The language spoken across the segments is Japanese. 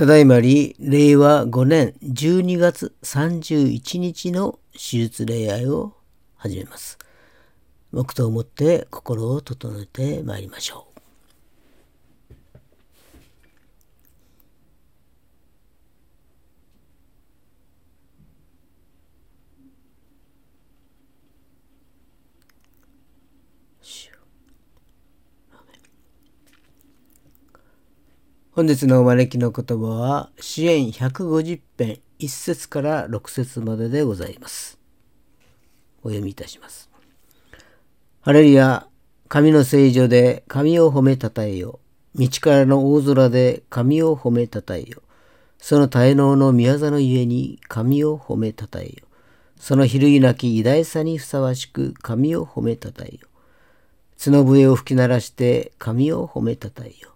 ただいまり令和5年12月31日の手術礼愛を始めます。黙祷をもって心を整えてまいりましょう。本日のお招きの言葉は、支援150編1節から6節まででございます。お読みいたします。ハレルヤ、神の聖女で神を褒めたたえよ。道からの大空で神を褒めたたえよ。その滞納の宮座のゆえに神を褒めたたえよ。その比類なき偉大さにふさわしく神を褒めたたえよ。角笛を吹き鳴らして神を褒めたたえよ。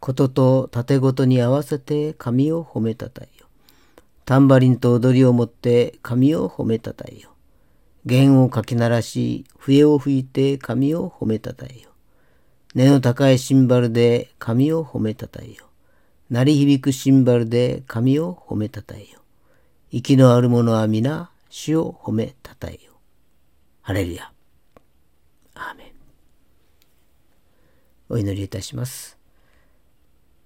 ことと盾ごとに合わせて神を褒めたたえよ。タンバリンと踊りをもって神を褒めたたえよ。弦をかき鳴らし、笛を吹いて神を褒めたたえよ。根の高いシンバルで神を褒めたたえよ。鳴り響くシンバルで神を褒めたたえよ。息のある者は皆、主を褒めたたえよ。ハレルヤ。アーメン。お祈りいたします。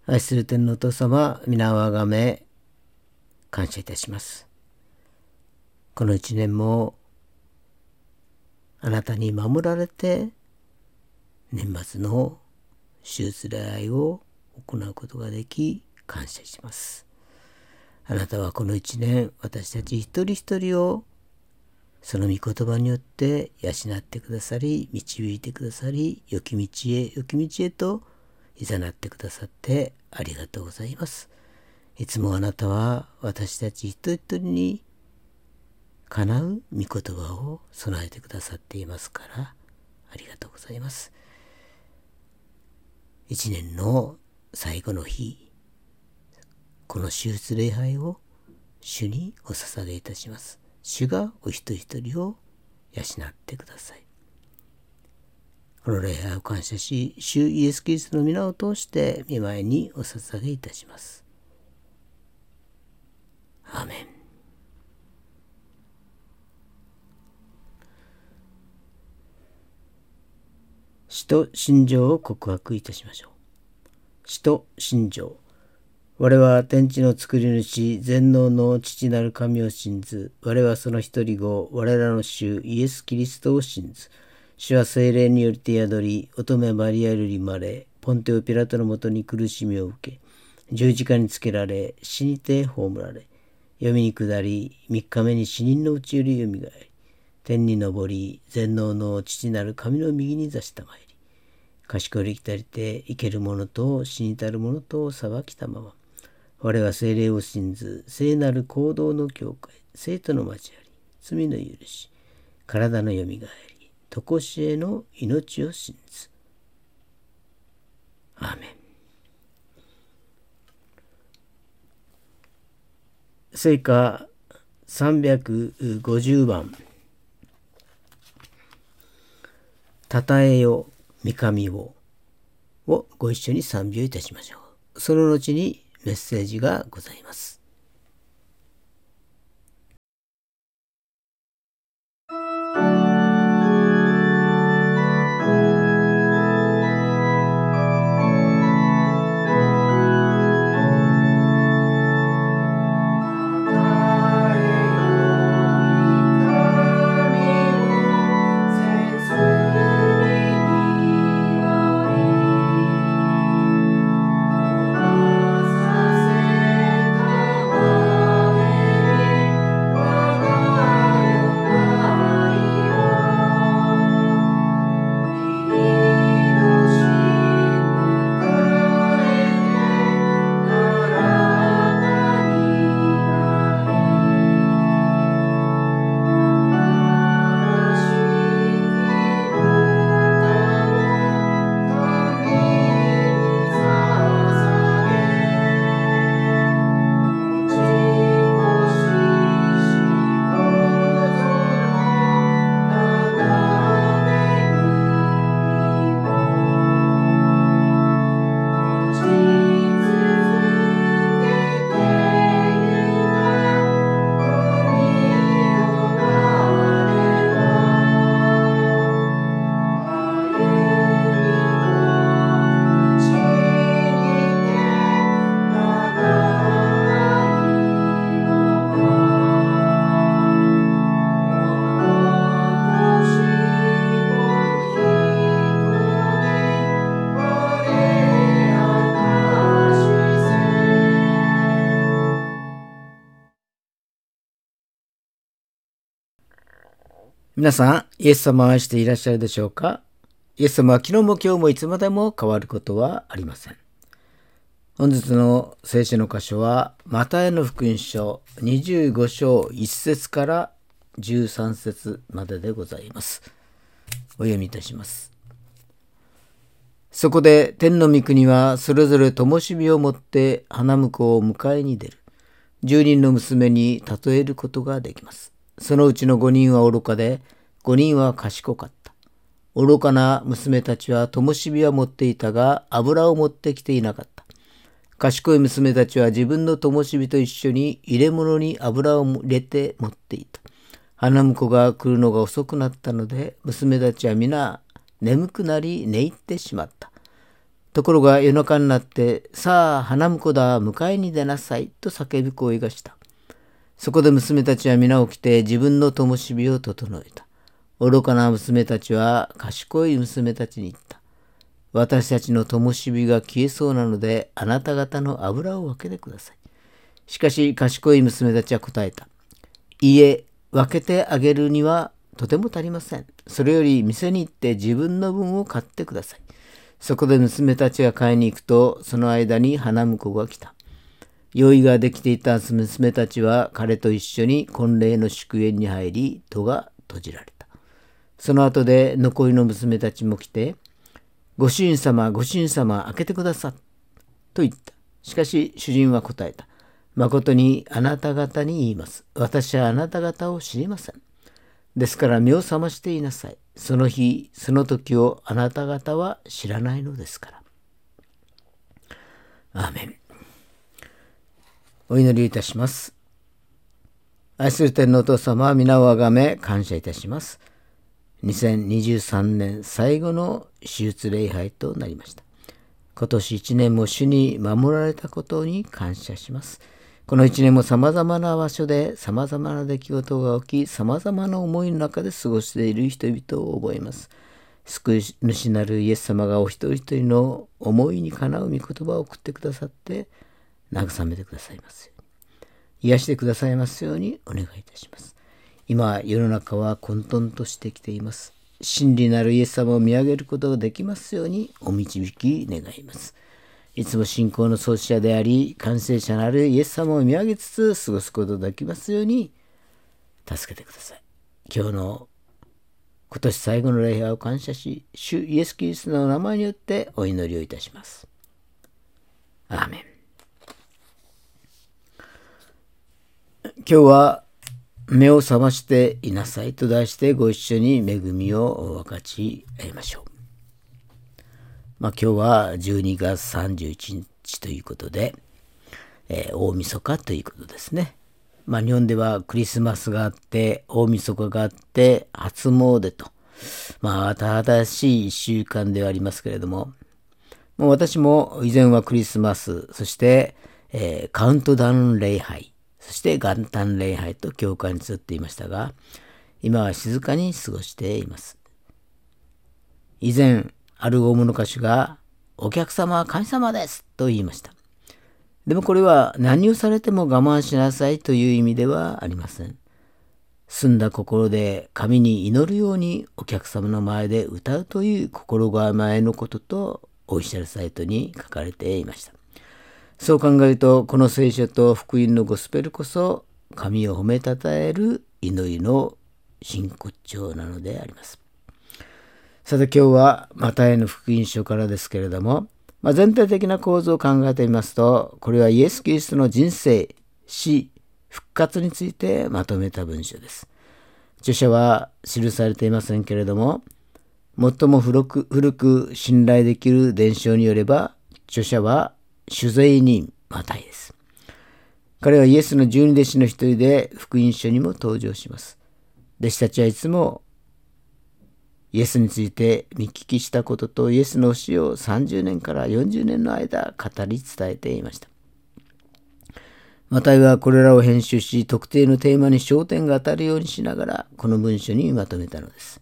愛する天のお父様、皆をあがめ、感謝いたします。この一年も、あなたに守られて、年末の手術礼拝を行うことができ、感謝します。あなたはこの一年、私たち一人一人を、その御言葉によって養ってくださり、導いてくださり、良き道へ、良き道へと誘ってくださってありがとうございます。いつもあなたは私たち一人一人に叶う御言葉を備えてくださっていますからありがとうございます。一年の最後の日、この手術礼拝を主にお捧げいたします。主がお一人一人を養ってください。この礼拝を感謝し、主イエス・キリストの皆を通して見舞いにお捧げいたします。アーメン。死と心情を告白いたしましょう。死と心情。我は天地の作り主、全能の父なる神を信ず。我はその一人子、我らの主イエス・キリストを信ず。主は精霊によって宿り、乙女マリアより生まれ、ポンテオ・ピラトのもとに苦しみを受け、十字架につけられ、死にて葬られ、読みに下り、三日目に死人のうちよりよみがえり、天に昇り、全能の父なる神の右に座したまいり、賢りきたりて生ける者と死にたる者と裁きたまま、我は精霊を信ず、聖なる行動の教会、生徒の交わり、罪の許し、体のよみがえり、とこしえの命を信ず。アーメン。聖歌350番「たたえよ三上を」をご一緒に賛美をいたしましょう。その後にメッセージがございます。皆さん、イエス様を愛していらっしゃるでしょうか？イエス様は昨日も今日もいつまでも変わることはありません。本日の聖書の箇所は、マタイの福音書25章1節から13節まででございます。お読みいたします。そこで天の御国はそれぞれ灯火を持って花婿を迎えに出る。10人の娘に例えることができます。そのうちの5人は愚かで、5人は賢かった。愚かな娘たちは灯火は持っていたが、油を持ってきていなかった。賢い娘たちは自分の灯火と一緒に入れ物に油を入れて持っていた。花婿が来るのが遅くなったので、娘たちは皆眠くなり寝入ってしまった。ところが夜中になって、さあ花婿だ、迎えに出なさいと叫び声がした。そこで娘たちは皆起きて自分の灯火を整えた。愚かな娘たちは賢い娘たちに言った。私たちの灯火が消えそうなので、あなた方の油を分けてください。しかし賢い娘たちは答えた。いいえ、分けてあげるにはとても足りません。それより店に行って自分の分を買ってください。そこで娘たちが買いに行くと、その間に花婿が来た。用意ができていた娘たちは彼と一緒に婚礼の祝宴に入り戸が閉じられた。その後で残りの娘たちも来て、ご主人様、ご主人様、開けてください。と言った。しかし主人は答えた。誠にあなた方に言います。私はあなた方を知りません。ですから目を覚ましていなさい。その日、その時をあなた方は知らないのですから。アーメン。お祈りいたします。愛する天皇お父様皆をあがめ感謝いたします。2023年最後の手術礼拝となりました。今年1年も主に守られたことに感謝します。この1年も様々な場所で様々な出来事が起き、様々な思いの中で過ごしている人々を覚えます。救い主なるイエス様がお一人一人の思いにかなう御言葉を送ってくださって、慰めてくださいますように。癒してくださいますようにお願いいたします。今世の中は混沌としてきています。真理なるイエス様を見上げることができますようにお導き願います。いつも信仰の創始者であり完成者なるイエス様を見上げつつ過ごすことができますように助けてください。今日の今年最後の礼拝を感謝し主イエス・キリストの名前によってお祈りをいたします。アーメン。今日は目を覚ましていなさいと題してご一緒に恵みを分かち合いましょう。まあ、今日は12月31日ということで、えー、大晦日ということですね。まあ、日本ではクリスマスがあって大晦日があって初詣と、まあ、新しい1週間ではありますけれども、もう私も以前はクリスマスそして、えー、カウントダウン礼拝そして元旦礼拝と教会に集っていましたが今は静かに過ごしています。以前ある大物歌手が「お客様は神様です」と言いました。でもこれは何をされても我慢しなさいという意味ではありません。澄んだ心で神に祈るようにお客様の前で歌うという心構えのこととオフィシャルサイトに書かれていました。そう考えるとこの聖書と福音のゴスペルこそ神を褒めたたえる祈りの真骨頂なのであります。さて今日はマタイの福音書からですけれども、まあ、全体的な構造を考えてみますとこれはイエス・キリストの人生死復活についてまとめた文書です。著者は記されていませんけれども最も古く古く信頼できる伝承によれば著者は主税人マタイです。彼はイエスの十二弟子の一人で福音書にも登場します。弟子たちはいつもイエスについて見聞きしたこととイエスの教えを30年から40年の間語り伝えていました。マタイはこれらを編集し特定のテーマに焦点が当たるようにしながらこの文書にまとめたのです。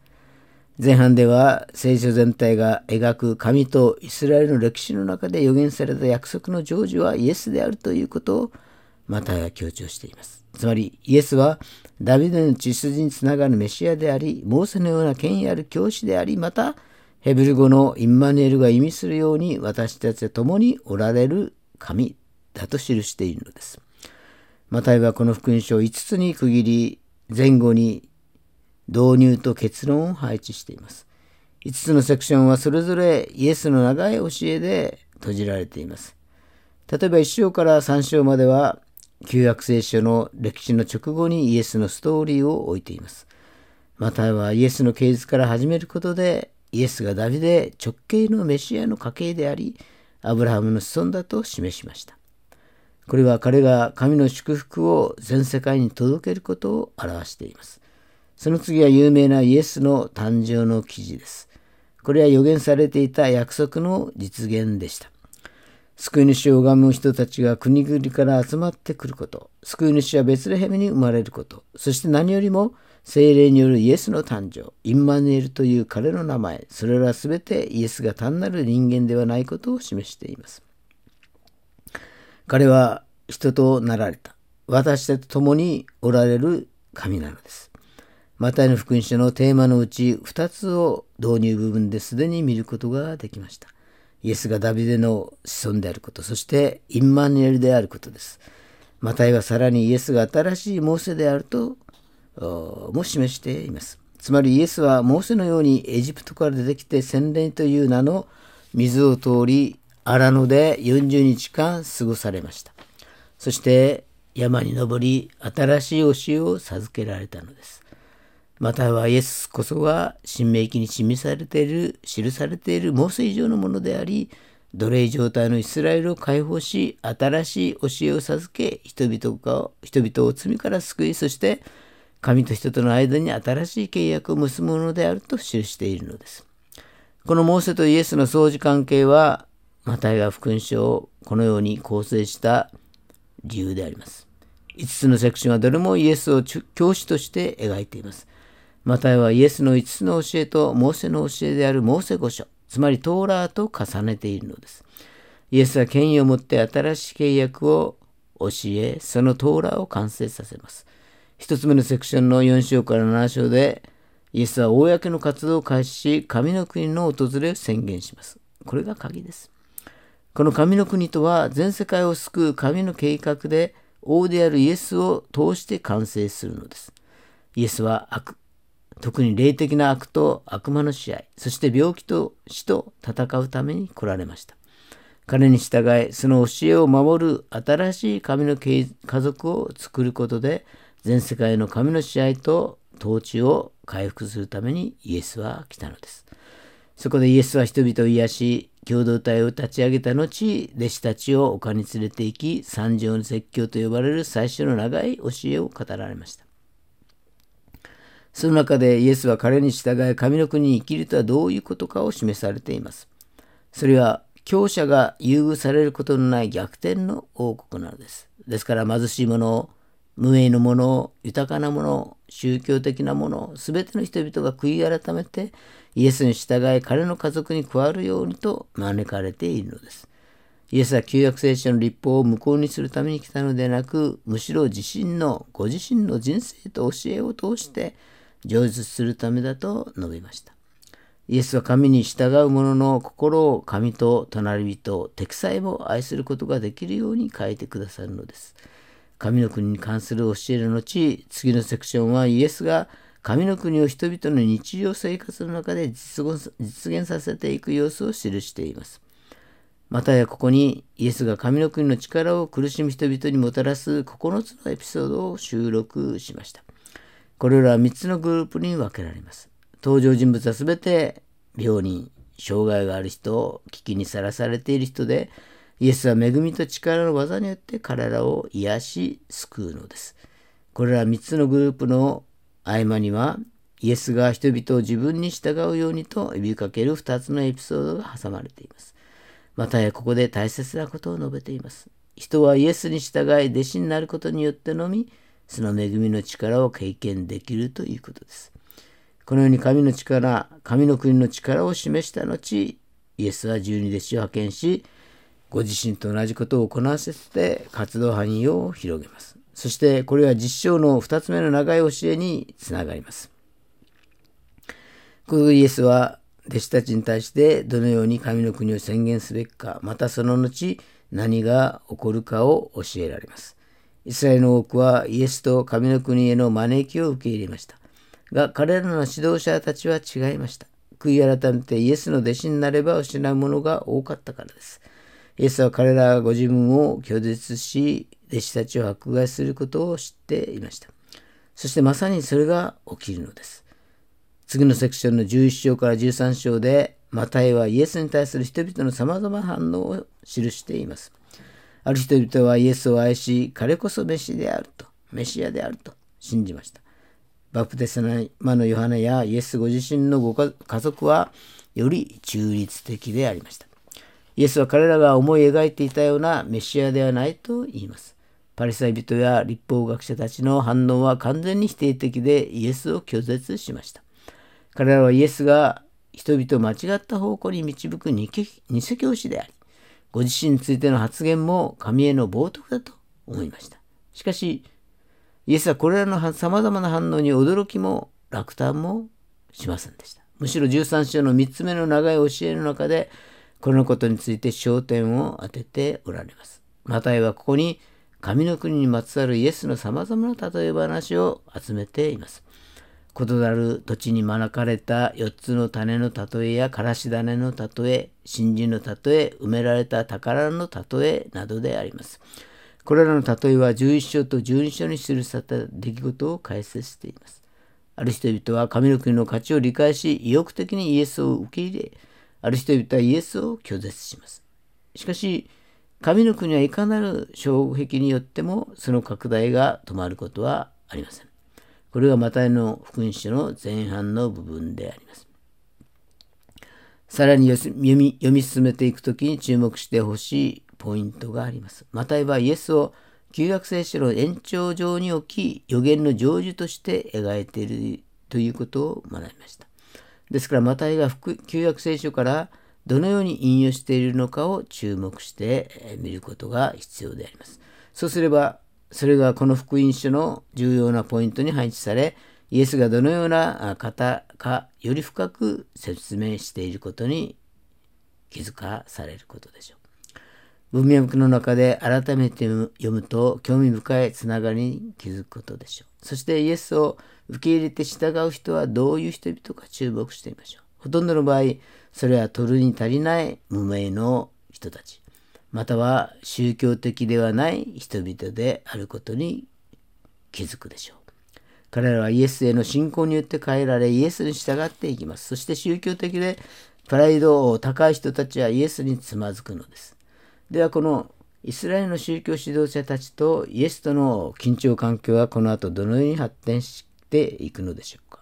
前半では聖書全体が描く神とイスラエルの歴史の中で予言された約束の成就はイエスであるということをマタイは強調しています。つまりイエスはダビデの血筋につながるメシアであり、モーセのような権威ある教師であり、またヘブル語のインマヌエルが意味するように私たちと共におられる神だと記しているのです。マタイはこの福音書を5つに区切り、前後に導入と結論を配置しています。5つのセクションはそれぞれイエスの長い教えで閉じられています。例えば1章から3章までは旧約聖書の歴史の直後にイエスのストーリーを置いています。またはイエスの系図から始めることでイエスがダビデ直系のメシアの家系でありアブラハムの子孫だと示しました。これは彼が神の祝福を全世界に届けることを表しています。その次は有名なイエスの誕生の記事です。これは予言されていた約束の実現でした。救い主を拝む人たちが国々から集まってくること、救い主はベツレヘムに生まれること、そして何よりも精霊によるイエスの誕生、インマヌエルという彼の名前、それらすべてイエスが単なる人間ではないことを示しています。彼は人となられた。私たちと共におられる神なのです。マタイの福音書のテーマのうち2つを導入部分ですでに見ることができました。イエスがダビデの子孫であること、そしてインマニエルであることです。マタイはさらにイエスが新しいモーセであるとも示しています。つまりイエスはモーセのようにエジプトから出てきて洗礼という名の水を通り荒野で40日間過ごされました。そして山に登り新しい教えを授けられたのです。またはイエスこそが新明記に示されている記されているモーセ以上のものであり奴隷状態のイスラエルを解放し新しい教えを授け人々が人々を罪から救いそして神と人との間に新しい契約を結ぶものであると記しているのです。このモーセとイエスの相似関係はマタイが福音書をこのように構成した理由であります。5つのセクションはどれもイエスを教師として描いています。マタイはイエスの5つの教えとモーセの教えであるモーセ御書、つまりトーラーと重ねているのです。イエスは権威を持って新しい契約を教え、そのトーラーを完成させます。一つ目のセクションの4章から7章で、イエスは公の活動を開始し、神の国の訪れを宣言します。これが鍵です。この神の国とは全世界を救う神の計画で王であるイエスを通して完成するのです。イエスは悪特に霊的な悪と悪魔の試合、そして病気と死と戦うために来られました。彼に従い、その教えを守る新しい神の家族を作ることで、全世界の神の支配と統治を回復するためにイエスは来たのです。そこでイエスは人々を癒し、共同体を立ち上げた後、弟子たちを丘に連れて行き、三条の説教と呼ばれる最初の長い教えを語られました。その中でイエスは彼に従い神の国に生きるとはどういうことかを示されています。それは強者が優遇されることのない逆転の王国なのです。ですから貧しい者無名のもの、豊かなもの、宗教的なもの、すべての人々が悔い改めて、イエスに従い彼の家族に加わるようにと招かれているのです。イエスは旧約聖書の立法を無効にするために来たのでなく、むしろ自身の、ご自身の人生と教えを通して、成就するためだと述べました。イエスは神に従う者の心を神と隣人、敵さえも愛することができるように変えてくださるのです。神の国に関する教えの後、次のセクションはイエスが神の国を人々の日常生活の中で実現させていく様子を記しています。またやここにイエスが神の国の力を苦しむ人々にもたらす9つのエピソードを収録しました。これらは3つのグループに分けられます。登場人物は全て病人、障害がある人、危機にさらされている人で、イエスは恵みと力の技によって彼らを癒し救うのです。これら3つのグループの合間にはイエスが人々を自分に従うようにと呼びかける2つのエピソードが挟まれています。またやここで大切なことを述べています。人はイエスに従い弟子になることによってのみその恵みの力を経験できるということです。このように神の力、神の国の力を示した後、イエスは十二弟子を派遣し、ご自身と同じことを行わせて活動範囲を広げます。そしてこれは実証の2つ目の長い教えにつながります。このイエスは弟子たちに対してどのように神の国を宣言すべきか、またその後何が起こるかを教えられます。イスラエルの多くはイエスと神の国への招きを受け入れました。が彼らの指導者たちは違いました。悔い改めてイエスの弟子になれば失うものが多かったからです。イエスは彼らがご自分を拒絶し、弟子たちを迫害することを知っていました。そしてまさにそれが起きるのです。次のセクションの11章から13章で、マタイはイエスに対する人々の様々な反応を記しています。ある人々はイエスを愛し、彼こそメシであると、メシアであると信じました。バプテスマのヨハネやイエスご自身のご家族はより中立的でありました。イエスは彼らが思い描いていたようなメシアではないと言います。パリサイ人や立法学者たちの反応は完全に否定的でイエスを拒絶しました。彼らはイエスが人々を間違った方向に導く偽教師であり、ご自身についての発言も神への冒涜だと思いました。しかし、イエスはこれらの様々な反応に驚きも落胆もしませんでした。むしろ13章の3つ目の長い教えの中で、このことについて焦点を当てておられます。マタイはここに神の国にまつわるイエスの様々な例え話を集めています。異なる土地に招かれた4つの種の例えやからし種の例え、新人の例え、埋められた宝の例えなどであります。これらの例えは11章と12章に記された出来事を解説しています。ある人々は神の国の価値を理解し、意欲的にイエスを受け入れ、ある人々はイエスを拒絶します。しかし、神の国はいかなる障壁によってもその拡大が止まることはありません。これがマタイの福音書の前半の部分であります。さらに読み読み進めていくときに注目してほしいポイントがあります。マタイはイエスを旧約聖書の延長上に置き予言の成就として描いているということを学びました。ですからマタイが旧約聖書からどのように引用しているのかを注目して見ることが必要であります。そうすればそれがこの福音書の重要なポイントに配置されイエスがどのような方かより深く説明していることに気づかされることでしょう。文脈の中で改めて読むと興味深いつながりに気づくことでしょう。そしてイエスを受け入れて従う人はどういう人々か注目してみましょう。ほとんどの場合、それは取るに足りない無名の人たち、または宗教的ではない人々であることに築くでしょう。彼らはイエスへの信仰によって変えられ、イエスに従っていきます。そして宗教的でプライドを高い人たちはイエスにつまずくのです。ではこのイスラエルの宗教指導者たちとイエスとの緊張関係はこの後どのように発展していくのでしょうか。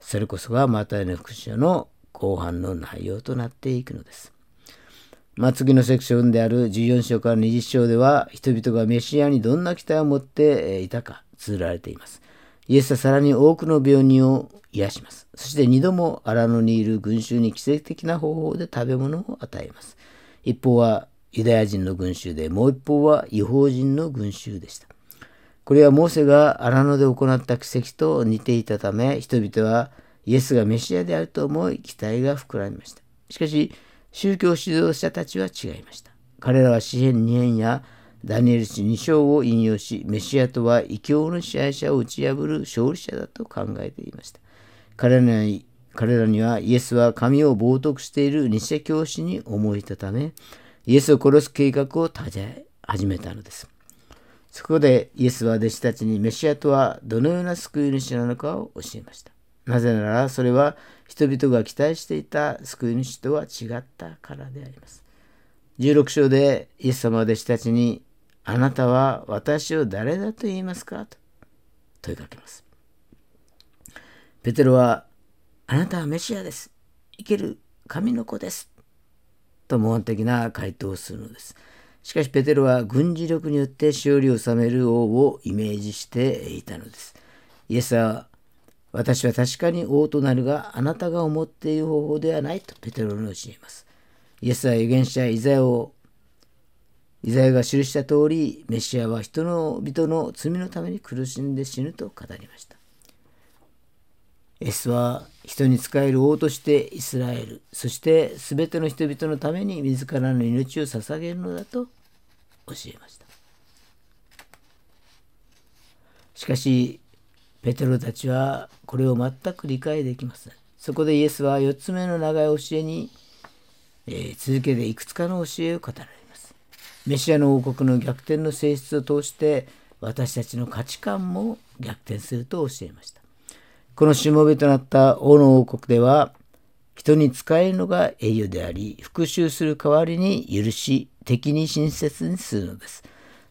それこそがマタイの福音書の後半の内容となっていくのです。まあ、次のセクションである14章から20章では人々がメシアにどんな期待を持っていたか綴られています。イエスはさらに多くの病人を癒します。そして二度も荒野にいる群衆に奇跡的な方法で食べ物を与えます。一方はユダヤ人の群衆で、もう一方は違法人の群衆でした。これはモーセが荒野で行った奇跡と似ていたため、人々はイエスがメシアであると思い期待が膨らみました。しかし、宗教指導者たちは違いました。彼らは詩篇2編やダニエル氏2章を引用し、メシアとは異教の支配者を打ち破る勝利者だと考えていました。彼らに彼らにはイエスは神を冒涜している偽教師に思えたため、イエスを殺す計画を立て始めたのです。そこでイエスは弟子たちにメシアとはどのような救い主なのかを教えました。なぜならそれは人々が期待していた救い主とは違ったからであります。16章でイエス様は弟子たちにあなたは私を誰だと言いますかと問いかけます。ペテロは、あなたはメシアです。生ける神の子です。と模範的な回答をするのです。しかしペテロは軍事力によって勝利を収める王をイメージしていたのです。イエスは、私は確かに王となるが、あなたが思っている方法ではないとペテロに教えます。イエスは預言者イザヤをイザヤが記した通り、メシアは人の人の罪のために苦しんで死ぬと語りました。イエスは人に仕える王としてイスラエル、そして全ての人々のために自らの命を捧げるのだと教えました。しかし、ペテロたちはこれを全く理解できません。そこでイエスは4つ目の長い教えに、えー、続けていくつかの教えを語られますメシアの王国の逆転の性質を通して私たちの価値観も逆転すると教えました。このしもべとなった王の王国では人に仕えるのが栄誉であり復讐する代わりに許し敵に親切にするのです。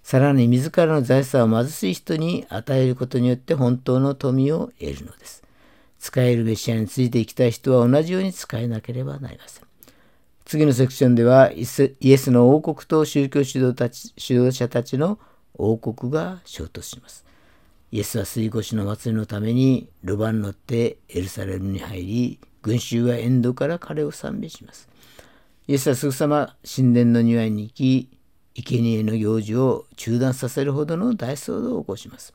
さらに自らの財産を貧しい人に与えることによって本当の富を得るのです。使えるメシアについていきたい人は同じように使えなければなりません。次のセクションではイエスの王国と宗教指導たち指導者たちの王国が衝突します。イエスは水越の祭りのためにロバに乗ってエルサレムに入り群衆は沿道から彼を賛美します。イエスはすぐさま神殿の庭に行き生贄の行事を中断させるほどの大騒動を起こします。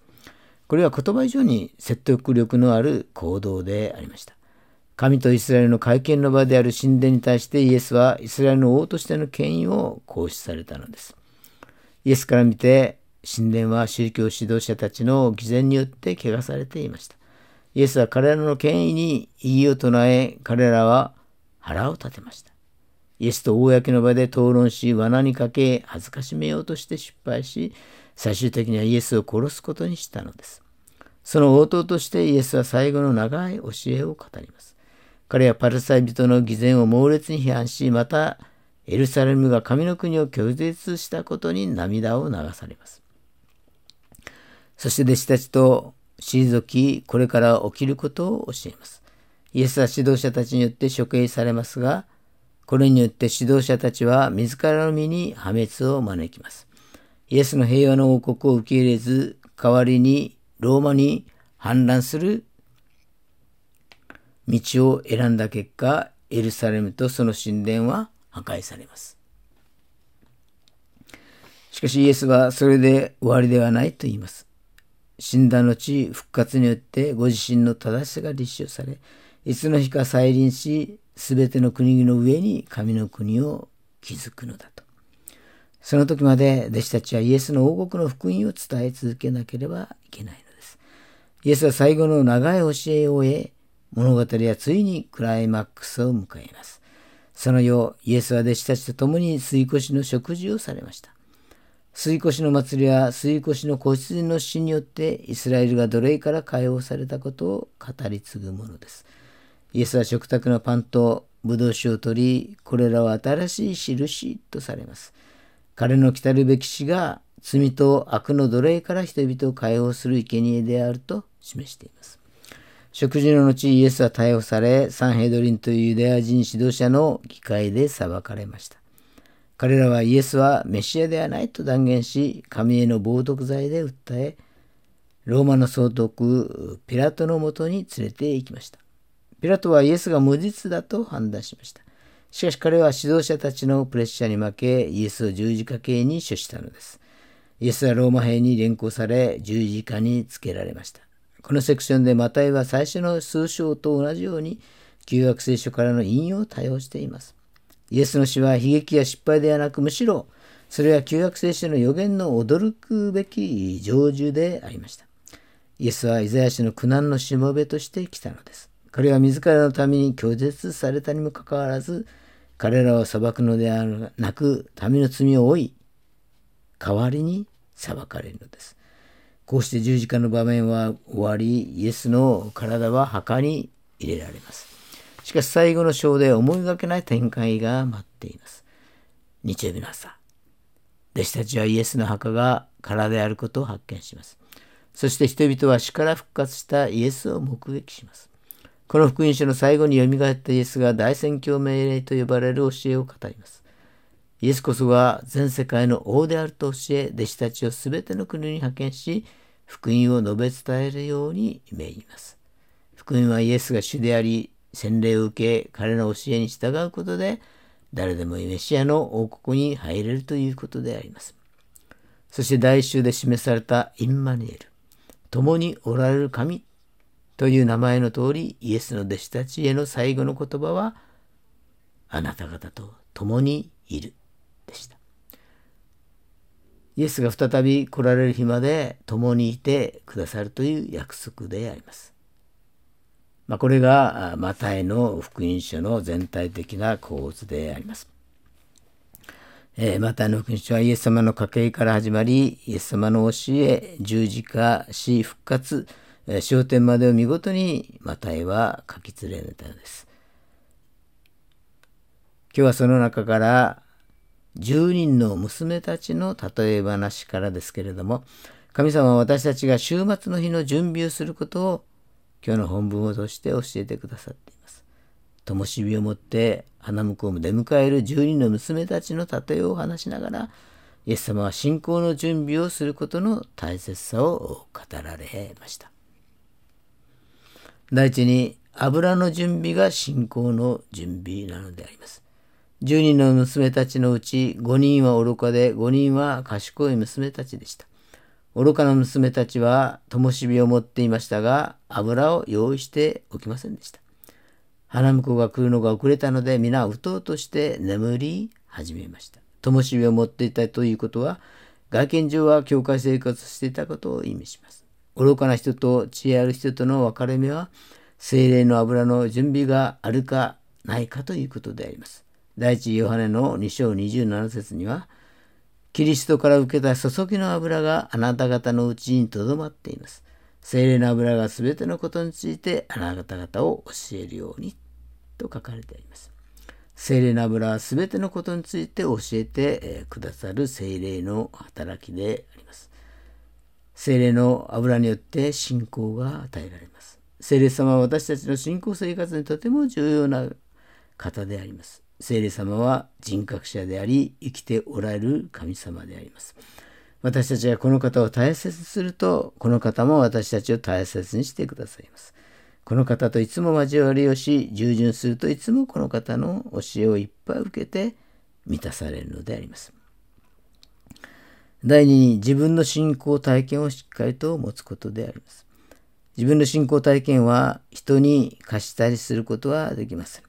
これは言葉以上に説得力のある行動でありました。神とイスラエルの会見の場である神殿に対してイエスはイスラエルの王としての権威を行使されたのです。イエスから見て神殿は宗教指導者たちの偽善によって汚されていました。イエスは彼らの権威に異議を唱え彼らは腹を立てました。イエスと公の場で討論し罠にかけ恥ずかしめようとして失敗し最終的にはイエスを殺すことにしたのです。その応答としてイエスは最後の長い教えを語ります。彼はパルサイ人の偽善を猛烈に批判し、またエルサレムが神の国を拒絶したことに涙を流されます。そして弟子たちと退き、これから起きることを教えます。イエスは指導者たちによって処刑されますが、これによって指導者たちは自らの身に破滅を招きます。イエスの平和の王国を受け入れず、代わりにローマに反乱する道を選んだ結果、エルサレムとその神殿は破壊されます。しかしイエスはそれで終わりではないと言います。死んだ後、復活によってご自身の正しさが立証され、いつの日か再臨し、すべての国々の上に神の国を築くのだと。その時まで弟子たちはイエスの王国の福音を伝え続けなければいけないのです。イエスは最後の長い教えを終え、物語はついにクライマックスを迎えます。その夜、イエスは弟子たちと共に水越の食事をされました。水越の祭りは水越の子羊の死によってイスラエルが奴隷から解放されたことを語り継ぐものです。イエスは食卓のパンとブドウ酒を取り、これらは新しい印とされます。彼の来たるべき死が罪と悪の奴隷から人々を解放する生贄であると示しています。食事の後、イエスは逮捕され、サンヘドリンというユダヤ人指導者の議会で裁かれました。彼らはイエスはメシアではないと断言し、神への冒涜罪で訴え、ローマの総督ピラトのもとに連れて行きました。ピラトはイエスが無実だと判断しました。しかし彼は指導者たちのプレッシャーに負け、イエスを十字架刑に処したのです。イエスはローマ兵に連行され、十字架につけられました。このセクションでマタイは最初の数章と同じように旧約聖書からの引用を多用しています。イエスの死は悲劇や失敗ではなくむしろそれは旧約聖書の予言の驚くべき成就でありました。イエスはイザヤ氏の苦難のしもべとして来たのです。彼は自らのために拒絶されたにもかかわらず彼らを裁くのではなく民の罪を負い代わりに裁かれるのです。こうして十字架の場面は終わり、イエスの体は墓に入れられます。しかし最後の章で思いがけない展開が待っています。日曜日の朝、弟子たちはイエスの墓が空であることを発見します。そして人々は死から復活したイエスを目撃します。この福音書の最後によみがえったイエスが大宣教命令と呼ばれる教えを語ります。イエスこそが全世界の王であると教え、弟子たちを全ての国に派遣し、福音を述べ伝えるように命じます。福音はイエスが主であり、洗礼を受け、彼の教えに従うことで、誰でもイメシアの王国に入れるということであります。そして第一週で示されたインマニエル、共におられる神という名前の通り、イエスの弟子たちへの最後の言葉は、あなた方と共にいるでした。イエスが再び来られる日まで共にいてくださるという約束であります。まあ、これがマタイの福音書の全体的な構図であります。えー、マタイの福音書はイエス様の家系から始まり、イエス様の教え、十字架、死、復活、え、焦点までを見事にマタイは書き連れたのです。今日はその中から10人の娘たちの例え話からですけれども、神様は私たちが週末の日の準備をすることを今日の本文を通して教えてくださっています。灯火を持って花婿を出迎える10人の娘たちの例えを話しながら、イエス様は信仰の準備をすることの大切さを語られました。第一に、油の準備が信仰の準備なのであります。10人の娘たちのうち5人は愚かで5人は賢い娘たちでした。愚かな娘たちは灯火を持っていましたが油を用意しておきませんでした。花婿が来るのが遅れたので皆うとうとして眠り始めました。灯火を持っていたということは外見上は教会生活していたことを意味します。愚かな人と知恵ある人との分かれ目は精霊の油の準備があるかないかということであります。第一ヨハネの2章27節には、キリストから受けた注ぎの油があなた方のうちにとどまっています。精霊の油がすべてのことについてあなた方を教えるようにと書かれてあります。精霊の油はすべてのことについて教えてくださる精霊の働きであります。精霊の油によって信仰が与えられます。精霊様は私たちの信仰生活にとても重要な方であります。聖霊様は人格者であり、生きておられる神様であります。私たちがこの方を大切にすると、この方も私たちを大切にしてくださいます。この方といつも交わりをし、従順するといつもこの方の教えをいっぱい受けて満たされるのであります。第二に自分の信仰体験をしっかりと持つことであります。自分の信仰体験は人に貸したりすることはできません。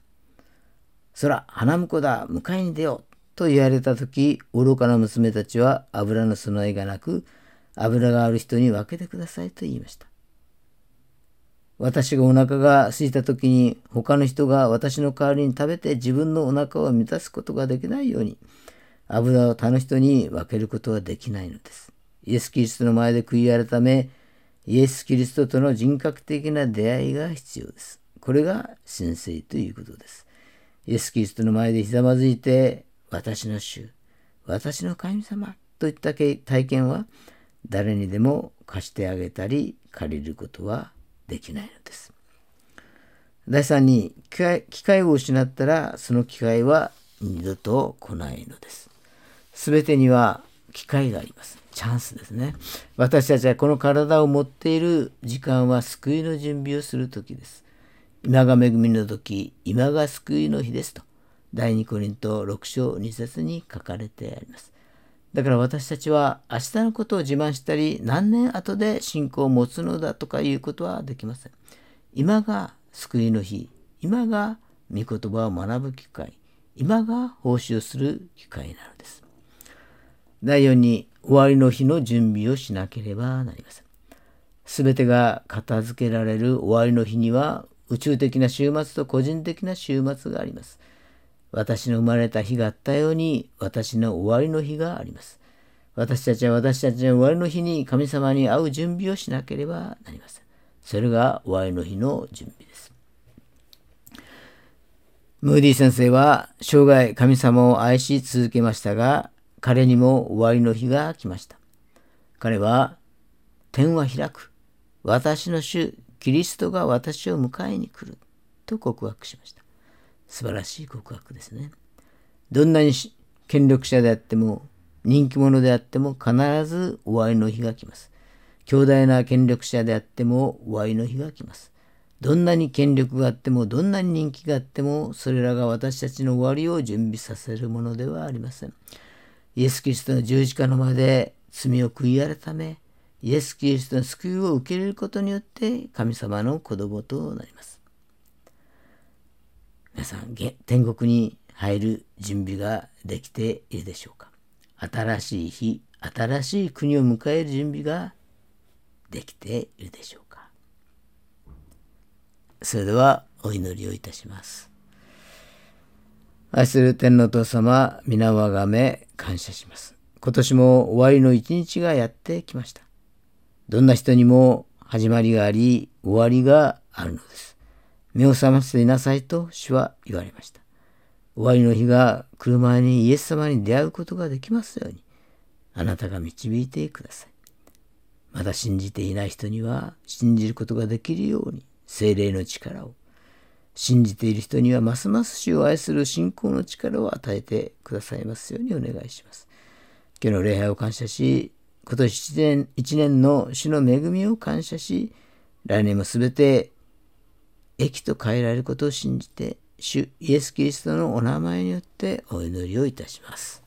そら、花婿だ、迎えに出よう。と言われた時、愚かな娘たちは油の備えがなく、油がある人に分けてくださいと言いました。私がお腹が空いた時に他の人が私の代わりに食べて自分のお腹を満たすことができないように、油を他の人に分けることはできないのです。イエス・キリストの前で悔い改め、イエス・キリストとの人格的な出会いが必要です。これが先生ということです。イエス・キリストの前でひざまずいて、私の主、私の神様といった体験は誰にでも貸してあげたり借りることはできないのです。第3に機会を失ったらその機会は二度と来ないのです。すべてには機会があります。チャンスですね。私たちはこの体を持っている時間は救いの準備をする時です。今が恵みの時、今が救いの日ですと。第2コリント6章2節に書かれてあります。だから私たちは明日のことを自慢したり何年後で信仰を持つのだとかいうことはできません。今が救いの日、今が御言葉を学ぶ機会、今が奉仕をする機会なのです。第4に終わりの日の準備をしなければなりません。すべてが片付けられる終わりの日には宇宙的な終末と個人的な終末があります。私の生まれた日があったように私の終わりの日があります。私たちは私たちの終わりの日に神様に会う準備をしなければなりません。それが終わりの日の準備です。ムーディ先生は生涯神様を愛し続けましたが、彼にも終わりの日が来ました。彼は、天は開く。私の主、キリストが私を迎えに来る。と告白しました。素晴らしい告白ですね。どんなに権力者であっても、人気者であっても必ず終わりの日が来ます。強大な権力者であっても終わりの日が来ます。どんなに権力があっても、どんなに人気があっても、それらが私たちの終わりを準備させるものではありません。イエス・キリストの十字架の間で罪を悔い改め、イエス・キリストの救いを受け入れることによって神様の子供となります。皆さん、天国に入る準備ができているでしょうか？新しい日、新しい国を迎える準備ができているでしょうか？それではお祈りをいたします。愛する天皇父様、皆をあがめ感謝します。今年も終わりの一日がやってきました。どんな人にも始まりがあり、終わりがあるのです。目を覚ましていなさいと主は言われました。終わりの日が来る前にイエス様に出会うことができますように、あなたが導いてください。まだ信じていない人には信じることができるように精霊の力を、信じている人にはますます主を愛する信仰の力を与えてくださいますようにお願いします。今日の礼拝を感謝し、今年1年 ,1 年の主の恵みを感謝し、来年もすべて益と変えられることを信じて、主イエス・キリストのお名前によってお祈りをいたします。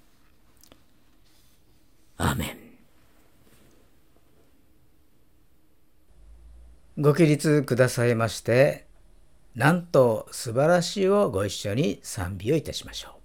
アーメン。ご起立くださいまして、なんと素晴らしいをご一緒に賛美をいたしましょう。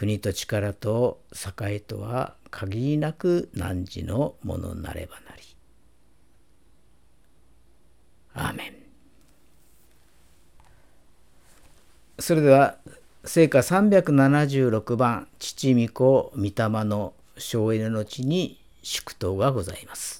国と力と栄とは限りなく汝のものなればなり。アーメン。それでは聖歌376番父御子御霊の省エネの地に祝祷がございます。